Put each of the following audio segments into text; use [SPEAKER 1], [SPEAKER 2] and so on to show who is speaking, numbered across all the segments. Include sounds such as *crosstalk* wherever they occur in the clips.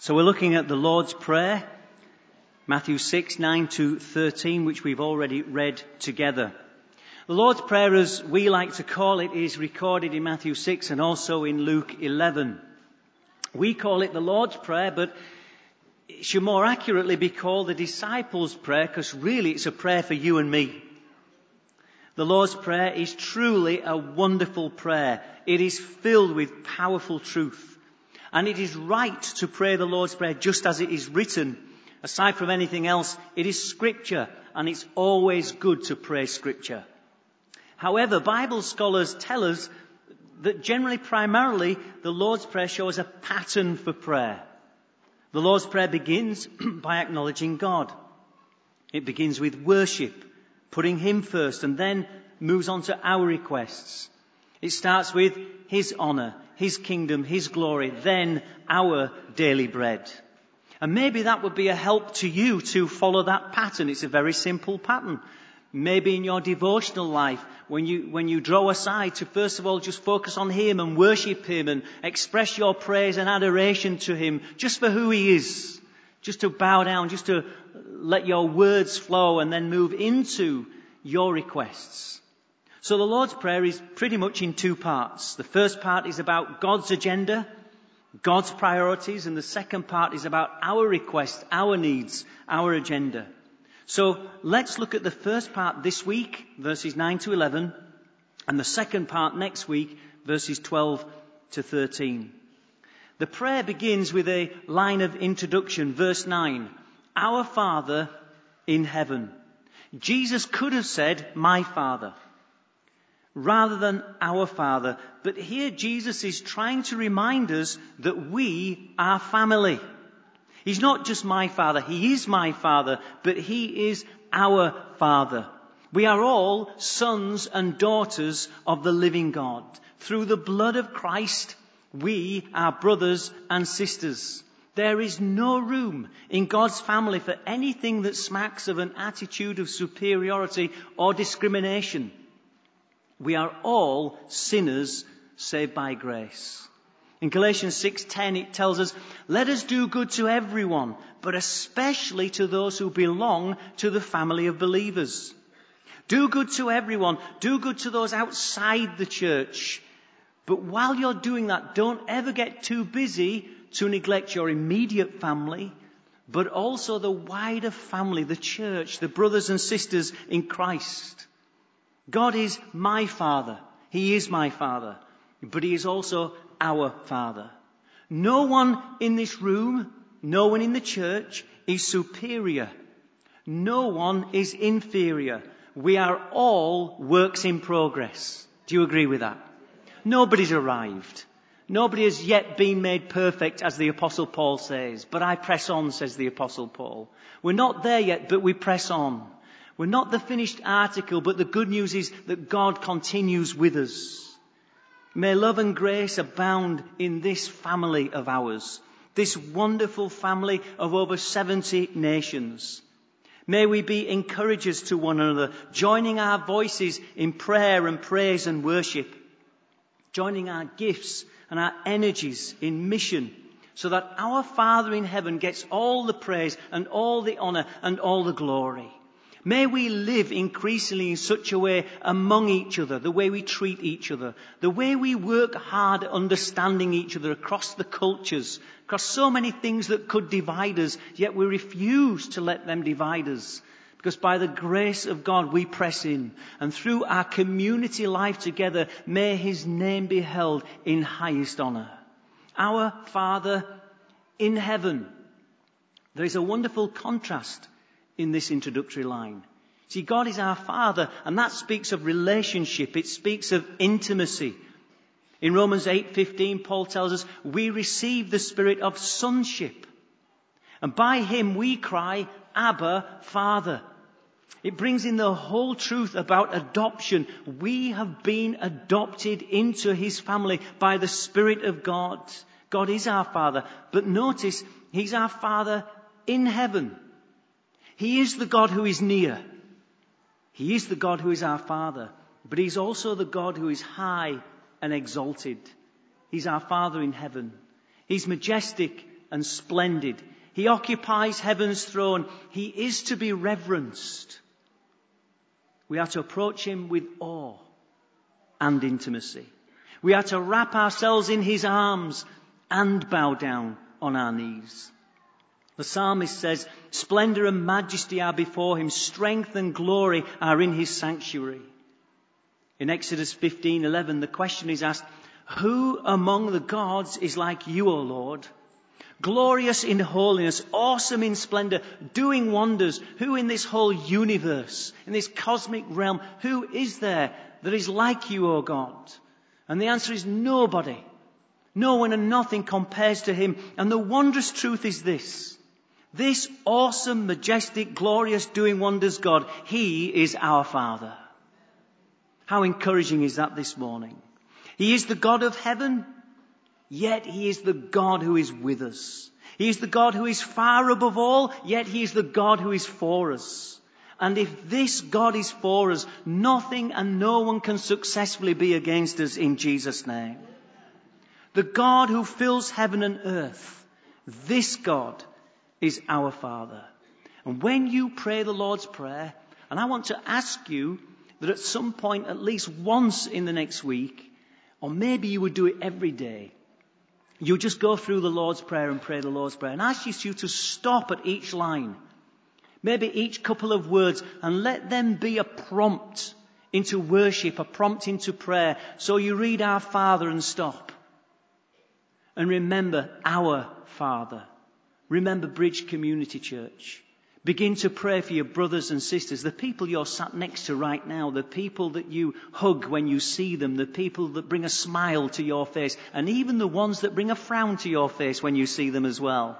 [SPEAKER 1] So we're looking at the Lord's Prayer, Matthew 6, 9 to 13, which we've already read together. The Lord's Prayer, as we like to call it, is recorded in Matthew 6 and also in Luke 11. We call it the Lord's Prayer, but it should more accurately be called the disciples' prayer because really it's a prayer for you and me. The Lord's Prayer is truly a wonderful prayer. It is filled with powerful truth. And it is right to pray the Lord's Prayer just as it is written. Aside from anything else, it is scripture and it's always good to pray scripture. However, Bible scholars tell us that generally, primarily, the Lord's Prayer shows a pattern for prayer. The Lord's Prayer begins *clears throat* by acknowledging God. It begins with worship, putting Him first, and then moves on to our requests. It starts with His honour, his kingdom, His glory, then our daily bread. And maybe that would be a help to you to follow that pattern. It's a very simple pattern. Maybe in your devotional life, when you, when you draw aside to first of all just focus on Him and worship Him and express your praise and adoration to Him just for who He is. Just to bow down, just to let your words flow and then move into your requests. So the Lord's Prayer is pretty much in two parts. The first part is about God's agenda, God's priorities, and the second part is about our request, our needs, our agenda. So let's look at the first part this week, verses 9 to 11, and the second part next week, verses 12 to 13. The prayer begins with a line of introduction, verse 9. Our Father in heaven. Jesus could have said, my Father rather than our Father. But here Jesus is trying to remind us that we are family. He's not just my Father, He is my Father, but He is our Father. We are all sons and daughters of the living God. Through the blood of Christ, we are brothers and sisters. There is no room in God's family for anything that smacks of an attitude of superiority or discrimination. We are all sinners saved by grace. In Galatians 6:10 it tells us, "Let us do good to everyone, but especially to those who belong to the family of believers." Do good to everyone, do good to those outside the church. But while you're doing that, don't ever get too busy to neglect your immediate family, but also the wider family, the church, the brothers and sisters in Christ. God is my Father. He is my Father. But He is also our Father. No one in this room, no one in the church is superior. No one is inferior. We are all works in progress. Do you agree with that? Nobody's arrived. Nobody has yet been made perfect, as the Apostle Paul says. But I press on, says the Apostle Paul. We're not there yet, but we press on. We're not the finished article, but the good news is that God continues with us. May love and grace abound in this family of ours, this wonderful family of over 70 nations. May we be encouragers to one another, joining our voices in prayer and praise and worship, joining our gifts and our energies in mission, so that our Father in heaven gets all the praise and all the honour and all the glory. May we live increasingly in such a way among each other, the way we treat each other, the way we work hard at understanding each other across the cultures, across so many things that could divide us, yet we refuse to let them divide us. Because by the grace of God we press in, and through our community life together, may His name be held in highest honour. Our Father in heaven. There is a wonderful contrast in this introductory line. See, God is our Father, and that speaks of relationship. It speaks of intimacy. In Romans 8:15, Paul tells us, "We receive the spirit of sonship, and by him we cry, Abba, Father." It brings in the whole truth about adoption. We have been adopted into his family by the Spirit of God. God is our Father. But notice, he's our Father in heaven. He is the God who is near. He is the God who is our Father, but He's also the God who is high and exalted. He's our Father in heaven. He's majestic and splendid. He occupies heaven's throne. He is to be reverenced. We are to approach him with awe and intimacy. We are to wrap ourselves in his arms and bow down on our knees. The psalmist says, splendor and majesty are before him, strength and glory are in his sanctuary. In Exodus 15:11 the question is asked, who among the gods is like you, O Lord? Glorious in holiness, awesome in splendor, doing wonders. Who in this whole universe, in this cosmic realm, who is there that is like you, O God? And the answer is nobody. No one and nothing compares to him. And the wondrous truth is this. This awesome, majestic, glorious, doing wonders God, He is our Father. How encouraging is that this morning? He is the God of heaven, yet He is the God who is with us. He is the God who is far above all, yet He is the God who is for us. And if this God is for us, nothing and no one can successfully be against us in Jesus' name. The God who fills heaven and earth, this God is our Father. And when you pray the Lord's Prayer, and I want to ask you that at some point, at least once in the next week, or maybe you would do it every day, you just go through the Lord's Prayer and pray the Lord's Prayer and I ask you to stop at each line, maybe each couple of words, and let them be a prompt into worship, a prompt into prayer. So you read our Father and stop. And remember our Father. Remember Bridge Community Church. Begin to pray for your brothers and sisters, the people you're sat next to right now, the people that you hug when you see them, the people that bring a smile to your face, and even the ones that bring a frown to your face when you see them as well.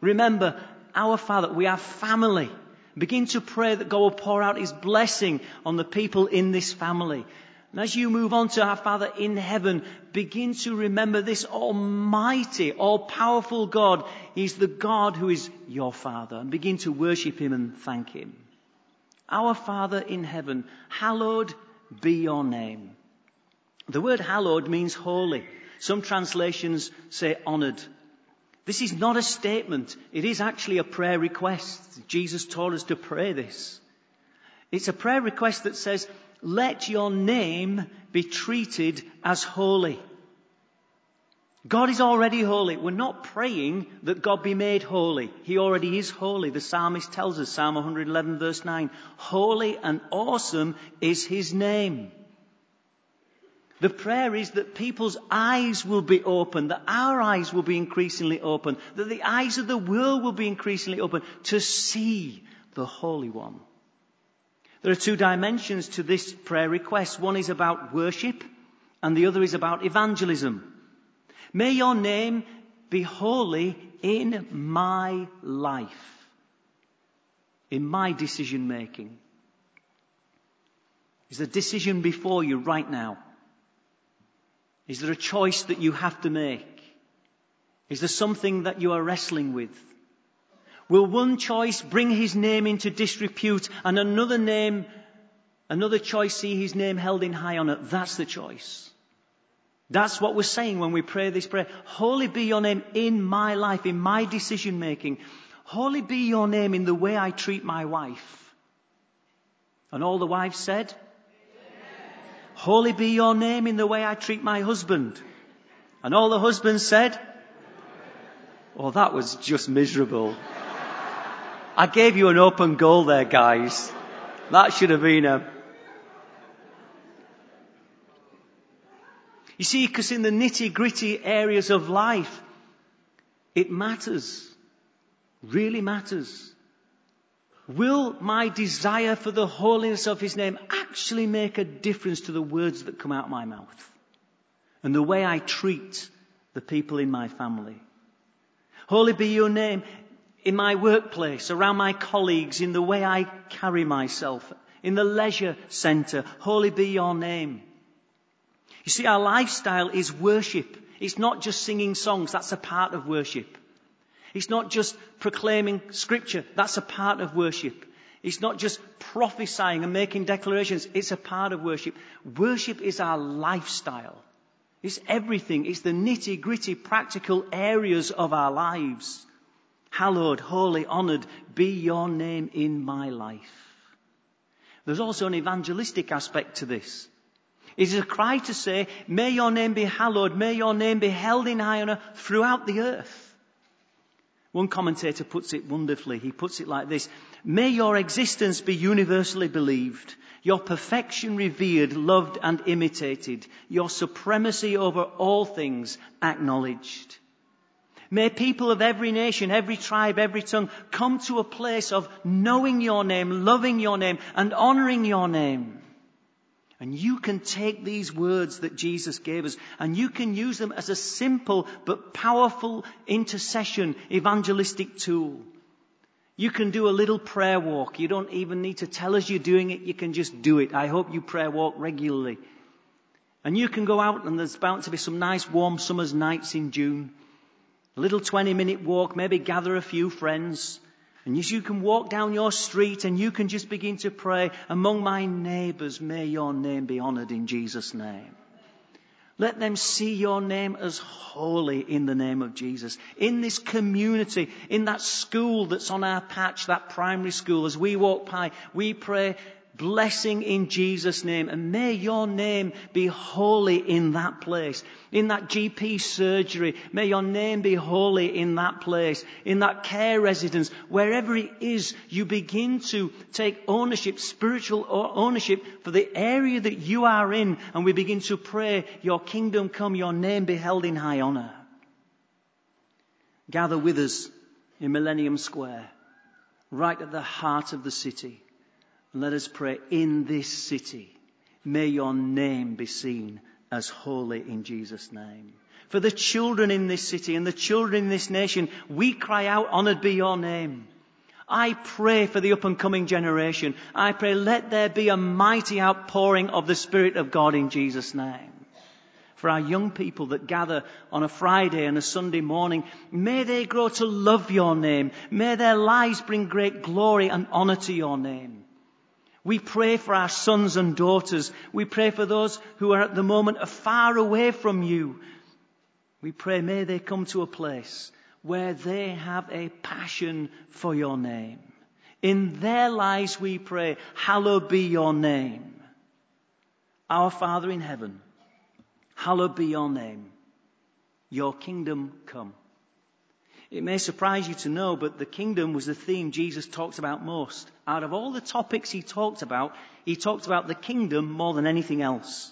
[SPEAKER 1] Remember, our Father, we are family. Begin to pray that God will pour out His blessing on the people in this family. And as you move on to our Father in heaven, begin to remember this almighty, all powerful God. He's the God who is your Father and begin to worship Him and thank Him. Our Father in heaven, hallowed be your name. The word hallowed means holy. Some translations say honored. This is not a statement. It is actually a prayer request. Jesus taught us to pray this. It's a prayer request that says, let your name be treated as holy. God is already holy. We're not praying that God be made holy. He already is holy. The psalmist tells us, Psalm 111 verse 9, holy and awesome is his name. The prayer is that people's eyes will be open, that our eyes will be increasingly open, that the eyes of the world will be increasingly open to see the Holy One. There are two dimensions to this prayer request. One is about worship and the other is about evangelism. May your name be holy in my life, in my decision making. Is there a decision before you right now? Is there a choice that you have to make? Is there something that you are wrestling with? Will one choice bring his name into disrepute and another name, another choice see his name held in high honor? That's the choice. That's what we're saying when we pray this prayer. Holy be your name in my life, in my decision making. Holy be your name in the way I treat my wife. And all the wives said, Holy be your name in the way I treat my husband. And all the husbands said, Oh, that was just miserable. I gave you an open goal there, guys. That should have been a. You see, because in the nitty gritty areas of life, it matters. Really matters. Will my desire for the holiness of His name actually make a difference to the words that come out of my mouth? And the way I treat the people in my family? Holy be your name in my workplace, around my colleagues, in the way I carry myself, in the leisure centre. Holy be your name. You see, our lifestyle is worship. It's not just singing songs. That's a part of worship. It's not just proclaiming scripture. That's a part of worship. It's not just prophesying and making declarations. It's a part of worship. Worship is our lifestyle. It's everything. It's the nitty gritty practical areas of our lives. Hallowed, holy, honored be your name in my life. There's also an evangelistic aspect to this. It is a cry to say, may your name be hallowed, may your name be held in high honor throughout the earth. One commentator puts it wonderfully. He puts it like this. May your existence be universally believed, your perfection revered, loved and imitated, your supremacy over all things acknowledged. May people of every nation, every tribe, every tongue come to a place of knowing your name, loving your name and honoring your name. And you can take these words that Jesus gave us and you can use them as a simple but powerful intercession evangelistic tool. You can do a little prayer walk. You don't even need to tell us you're doing it. You can just do it. I hope you prayer walk regularly. And you can go out and there's bound to be some nice warm summer's nights in June. A little 20 minute walk, maybe gather a few friends. And as you can walk down your street and you can just begin to pray, among my neighbours, may your name be honoured in Jesus' name. Let them see your name as holy in the name of Jesus. In this community, in that school that's on our patch, that primary school, as we walk by, we pray, blessing in Jesus' name. And may your name be holy in that place. In that GP surgery, may your name be holy in that place. In that care residence, wherever it is, you begin to take ownership, spiritual ownership for the area that you are in. And we begin to pray, your kingdom come, your name be held in high honor. Gather with us in Millennium Square, right at the heart of the city let us pray in this city. May your name be seen as holy in Jesus' name. For the children in this city and the children in this nation, we cry out, honored be your name. I pray for the up and coming generation. I pray let there be a mighty outpouring of the Spirit of God in Jesus' name. For our young people that gather on a Friday and a Sunday morning, may they grow to love your name. May their lives bring great glory and honor to your name. We pray for our sons and daughters. We pray for those who are at the moment far away from you. We pray may they come to a place where they have a passion for your name. In their lives we pray, hallowed be your name. Our Father in heaven, hallowed be your name. Your kingdom come. It may surprise you to know, but the kingdom was the theme Jesus talked about most. Out of all the topics he talked about, he talked about the kingdom more than anything else.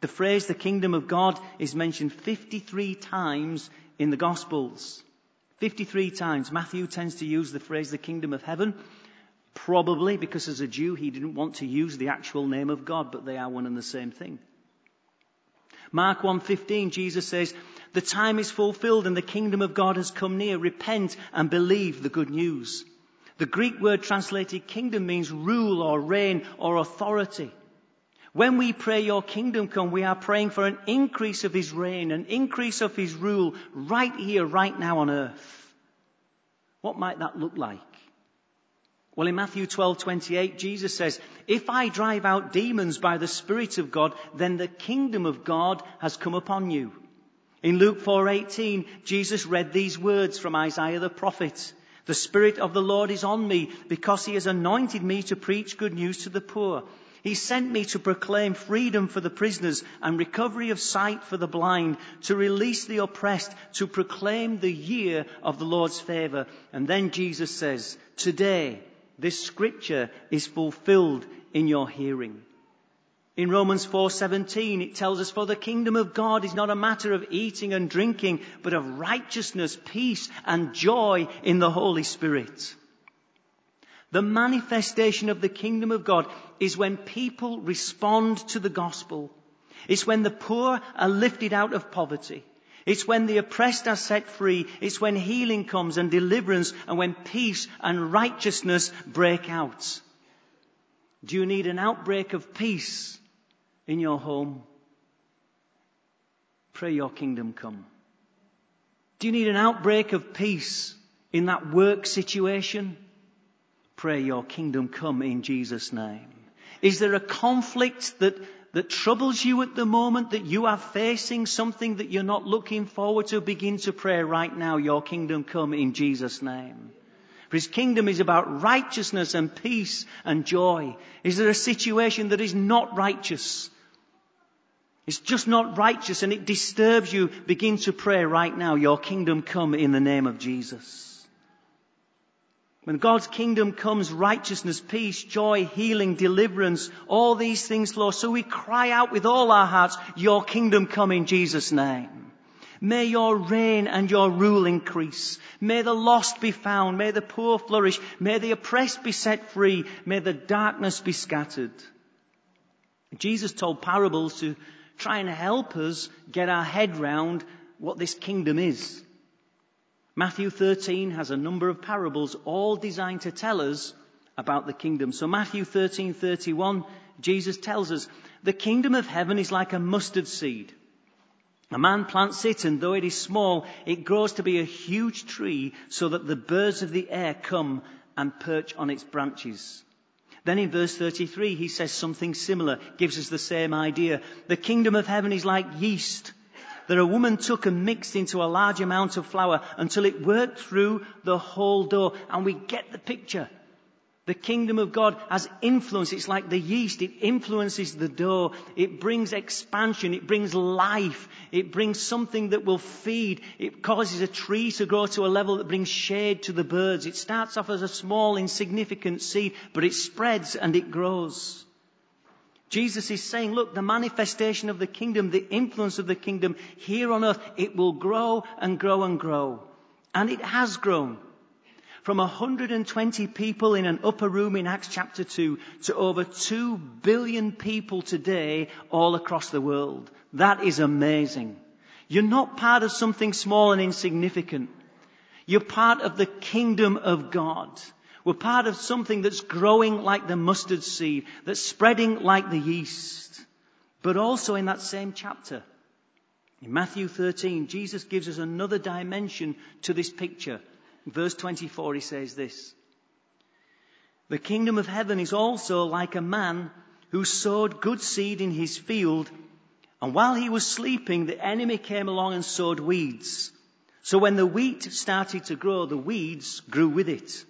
[SPEAKER 1] The phrase the kingdom of God is mentioned 53 times in the Gospels. 53 times. Matthew tends to use the phrase the kingdom of heaven, probably because as a Jew he didn't want to use the actual name of God, but they are one and the same thing. Mark 1:15 Jesus says, "The time is fulfilled and the kingdom of God has come near. Repent and believe the good news." The Greek word translated kingdom means rule or reign or authority. When we pray your kingdom come, we are praying for an increase of his reign, an increase of his rule right here, right now on earth. What might that look like? Well, in Matthew 12:28, Jesus says, "If I drive out demons by the Spirit of God, then the kingdom of God has come upon you." In Luke 4:18, Jesus read these words from Isaiah the prophet. The Spirit of the Lord is on me because he has anointed me to preach good news to the poor. He sent me to proclaim freedom for the prisoners and recovery of sight for the blind, to release the oppressed, to proclaim the year of the Lord's favor. And then Jesus says, today this scripture is fulfilled in your hearing. In Romans 4:17 it tells us for the kingdom of God is not a matter of eating and drinking but of righteousness, peace and joy in the Holy Spirit. The manifestation of the kingdom of God is when people respond to the gospel. It's when the poor are lifted out of poverty. It's when the oppressed are set free. It's when healing comes and deliverance and when peace and righteousness break out. Do you need an outbreak of peace in your home? Pray your kingdom come. Do you need an outbreak of peace in that work situation? Pray your kingdom come in Jesus' name. Is there a conflict that that troubles you at the moment, that you are facing something that you're not looking forward to, begin to pray right now, your kingdom come in Jesus' name. For his kingdom is about righteousness and peace and joy. Is there a situation that is not righteous? It's just not righteous and it disturbs you. Begin to pray right now, your kingdom come in the name of Jesus. When God's kingdom comes, righteousness, peace, joy, healing, deliverance, all these things, flow. So we cry out with all our hearts, Your kingdom come in Jesus' name. May your reign and your rule increase. May the lost be found. May the poor flourish. May the oppressed be set free. May the darkness be scattered. Jesus told parables to try and help us get our head round what this kingdom is. Matthew 13 has a number of parables all designed to tell us about the kingdom. So Matthew 13:31 Jesus tells us the kingdom of heaven is like a mustard seed. A man plants it and though it is small it grows to be a huge tree so that the birds of the air come and perch on its branches. Then in verse 33 he says something similar, gives us the same idea. The kingdom of heaven is like yeast that a woman took and mixed into a large amount of flour until it worked through the whole dough. And we get the picture. The kingdom of God has influence. It's like the yeast. It influences the dough. It brings expansion. It brings life. It brings something that will feed. It causes a tree to grow to a level that brings shade to the birds. It starts off as a small, insignificant seed, but it spreads and it grows. Jesus is saying, look, the manifestation of the kingdom, the influence of the kingdom here on earth, it will grow and grow and grow. And it has grown. From 120 people in an upper room in Acts chapter 2 to over 2 billion people today all across the world. That is amazing. You're not part of something small and insignificant. You're part of the kingdom of God. We're part of something that's growing like the mustard seed, that's spreading like the yeast. But also in that same chapter, in Matthew 13, Jesus gives us another dimension to this picture. Verse 24, he says this. The kingdom of heaven is also like a man who sowed good seed in his field, and while he was sleeping, the enemy came along and sowed weeds. So when the wheat started to grow, the weeds grew with it.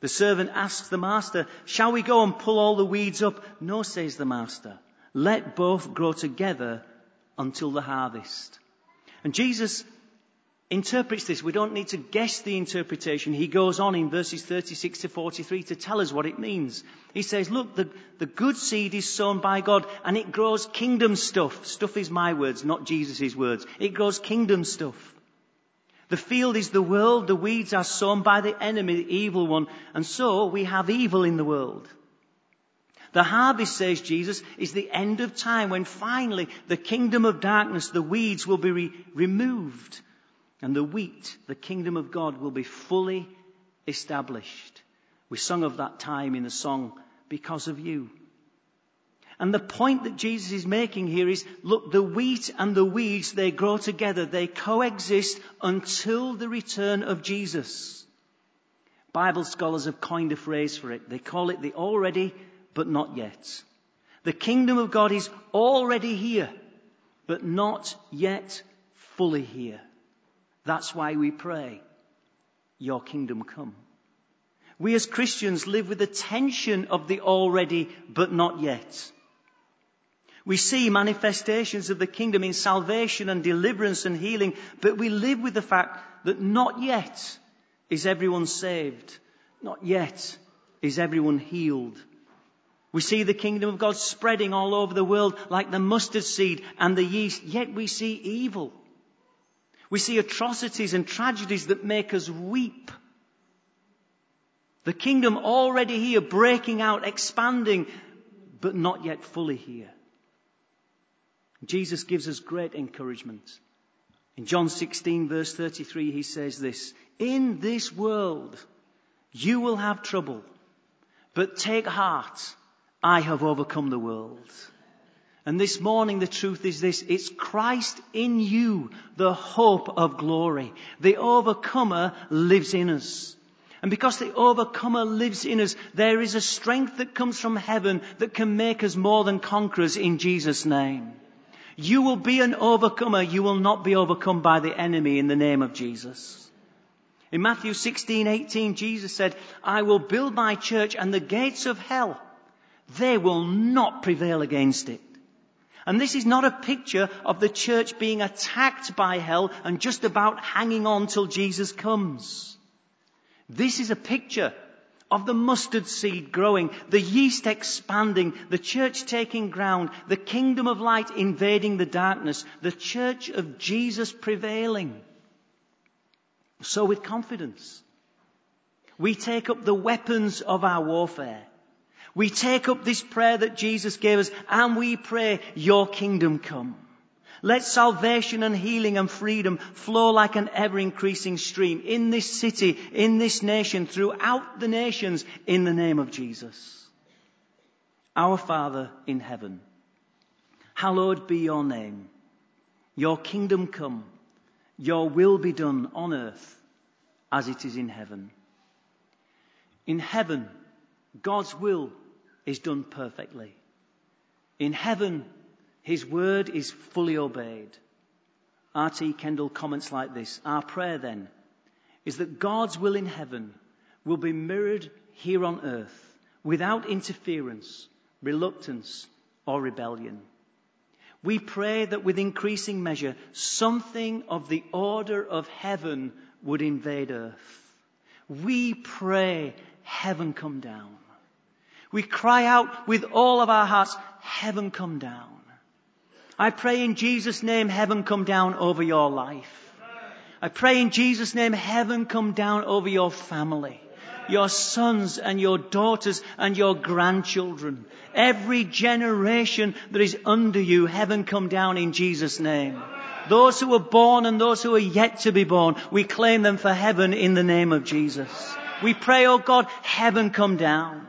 [SPEAKER 1] The servant asks the master, Shall we go and pull all the weeds up? No, says the master. Let both grow together until the harvest. And Jesus interprets this. We don't need to guess the interpretation. He goes on in verses 36 to 43 to tell us what it means. He says, look, the, the good seed is sown by God and it grows kingdom stuff. Stuff is my words, not Jesus' words. It grows kingdom stuff. The field is the world, the weeds are sown by the enemy, the evil one, and so we have evil in the world. The harvest, says Jesus, is the end of time when finally the kingdom of darkness, the weeds will be re- removed and the wheat, the kingdom of God will be fully established. We sung of that time in the song, Because of You. And the point that Jesus is making here is, look, the wheat and the weeds, they grow together. They coexist until the return of Jesus. Bible scholars have coined a phrase for it. They call it the already, but not yet. The kingdom of God is already here, but not yet fully here. That's why we pray, Your kingdom come. We as Christians live with the tension of the already, but not yet. We see manifestations of the kingdom in salvation and deliverance and healing, but we live with the fact that not yet is everyone saved. Not yet is everyone healed. We see the kingdom of God spreading all over the world like the mustard seed and the yeast, yet we see evil. We see atrocities and tragedies that make us weep. The kingdom already here, breaking out, expanding, but not yet fully here. Jesus gives us great encouragement. In John 16 verse 33 he says this, In this world you will have trouble, but take heart, I have overcome the world. And this morning the truth is this, it's Christ in you, the hope of glory. The overcomer lives in us. And because the overcomer lives in us, there is a strength that comes from heaven that can make us more than conquerors in Jesus' name. You will be an overcomer. You will not be overcome by the enemy in the name of Jesus. In Matthew 16, 18, Jesus said, I will build my church and the gates of hell, they will not prevail against it. And this is not a picture of the church being attacked by hell and just about hanging on till Jesus comes. This is a picture of the mustard seed growing, the yeast expanding, the church taking ground, the kingdom of light invading the darkness, the church of Jesus prevailing. So with confidence, we take up the weapons of our warfare. We take up this prayer that Jesus gave us and we pray, your kingdom come. Let salvation and healing and freedom flow like an ever increasing stream in this city, in this nation, throughout the nations, in the name of Jesus. Our Father in heaven, hallowed be your name. Your kingdom come. Your will be done on earth as it is in heaven. In heaven, God's will is done perfectly. In heaven, his word is fully obeyed. R.T. Kendall comments like this Our prayer then is that God's will in heaven will be mirrored here on earth without interference, reluctance, or rebellion. We pray that with increasing measure, something of the order of heaven would invade earth. We pray heaven come down. We cry out with all of our hearts, heaven come down. I pray in Jesus' name, heaven come down over your life. I pray in Jesus' name, heaven come down over your family, your sons and your daughters and your grandchildren. Every generation that is under you, heaven come down in Jesus' name. Those who are born and those who are yet to be born, we claim them for heaven in the name of Jesus. We pray, oh God, heaven come down.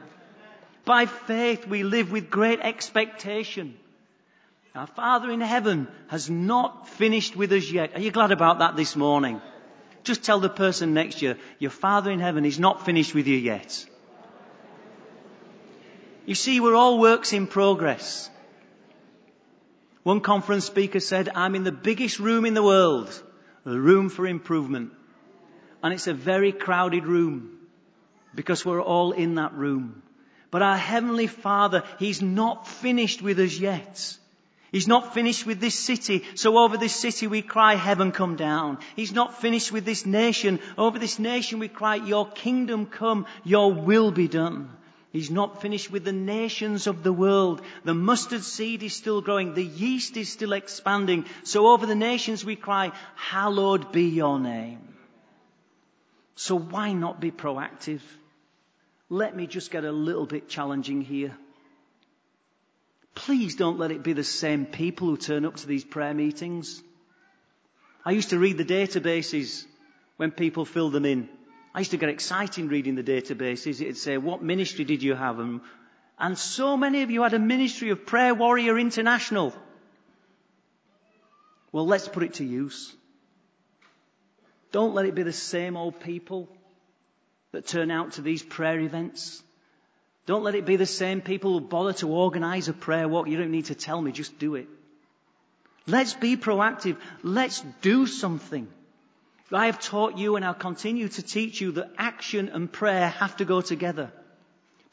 [SPEAKER 1] By faith, we live with great expectation our Father in heaven has not finished with us yet. Are you glad about that this morning? Just tell the person next to you, your Father in heaven is not finished with you yet. You see, we're all works in progress. One conference speaker said, I'm in the biggest room in the world, the room for improvement. And it's a very crowded room because we're all in that room. But our Heavenly Father, He's not finished with us yet. He's not finished with this city, so over this city we cry, heaven come down. He's not finished with this nation. Over this nation we cry, your kingdom come, your will be done. He's not finished with the nations of the world. The mustard seed is still growing. The yeast is still expanding. So over the nations we cry, hallowed be your name. So why not be proactive? Let me just get a little bit challenging here. Please don't let it be the same people who turn up to these prayer meetings. I used to read the databases when people filled them in. I used to get excited reading the databases. It'd say, what ministry did you have? And, and so many of you had a ministry of Prayer Warrior International. Well, let's put it to use. Don't let it be the same old people that turn out to these prayer events. Don't let it be the same people who bother to organize a prayer walk. You don't need to tell me, just do it. Let's be proactive. Let's do something. I have taught you and I'll continue to teach you that action and prayer have to go together.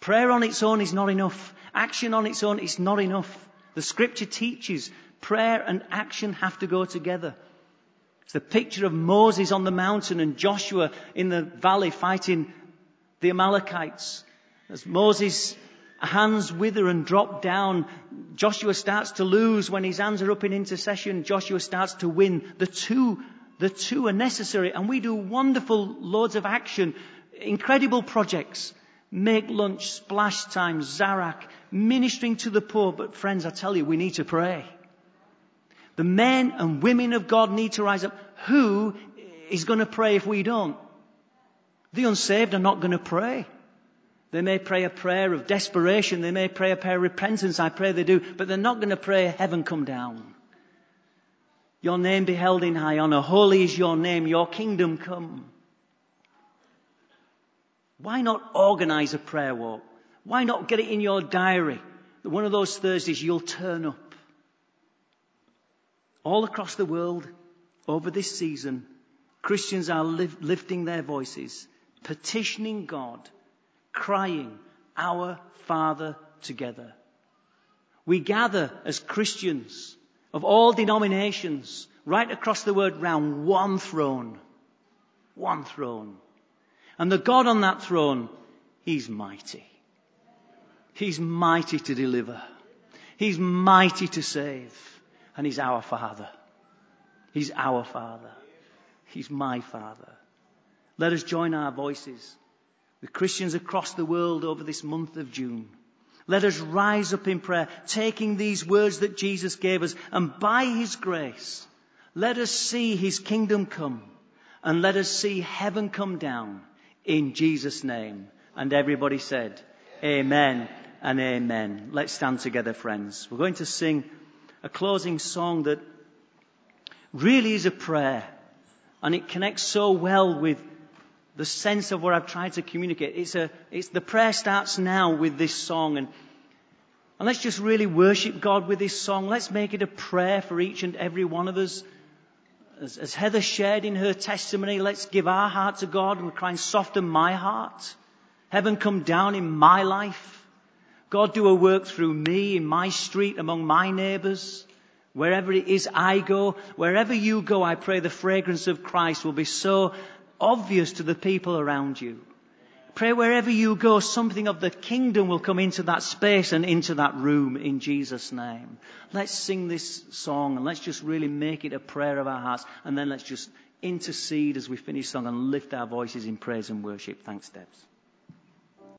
[SPEAKER 1] Prayer on its own is not enough. Action on its own is not enough. The scripture teaches prayer and action have to go together. It's the picture of Moses on the mountain and Joshua in the valley fighting the Amalekites. As Moses' hands wither and drop down, Joshua starts to lose. When his hands are up in intercession, Joshua starts to win. The two, the two are necessary. And we do wonderful loads of action, incredible projects. Make lunch, splash time, Zarak, ministering to the poor. But friends, I tell you, we need to pray. The men and women of God need to rise up. Who is going to pray if we don't? The unsaved are not going to pray. They may pray a prayer of desperation. They may pray a prayer of repentance. I pray they do. But they're not going to pray, heaven come down. Your name be held in high honor. Holy is your name. Your kingdom come. Why not organize a prayer walk? Why not get it in your diary that one of those Thursdays you'll turn up? All across the world, over this season, Christians are lifting their voices, petitioning God, crying, Our Father together. We gather as Christians of all denominations right across the world round one throne. One throne. And the God on that throne, He's mighty. He's mighty to deliver. He's mighty to save. And He's our Father. He's our Father. He's my Father. Let us join our voices with Christians across the world over this month of June. Let us rise up in prayer, taking these words that Jesus gave us, and by His grace, let us see His kingdom come, and let us see heaven come down in Jesus' name. And everybody said, Amen and Amen. Let's stand together, friends. We're going to sing a closing song that really is a prayer, and it connects so well with the sense of what I've tried to communicate. It's a, it's the prayer starts now with this song and, and let's just really worship God with this song. Let's make it a prayer for each and every one of us. As, as Heather shared in her testimony, let's give our heart to God. And we're crying, soften my heart. Heaven come down in my life. God do a work through me in my street among my neighbours. Wherever it is I go, wherever you go, I pray the fragrance of Christ will be so obvious to the people around you. Pray wherever you go, something of the kingdom will come into that space and into that room in Jesus' name. Let's sing this song and let's just really make it a prayer of our hearts and then let's just intercede as we finish song and lift our voices in praise and worship. Thanks, Debs.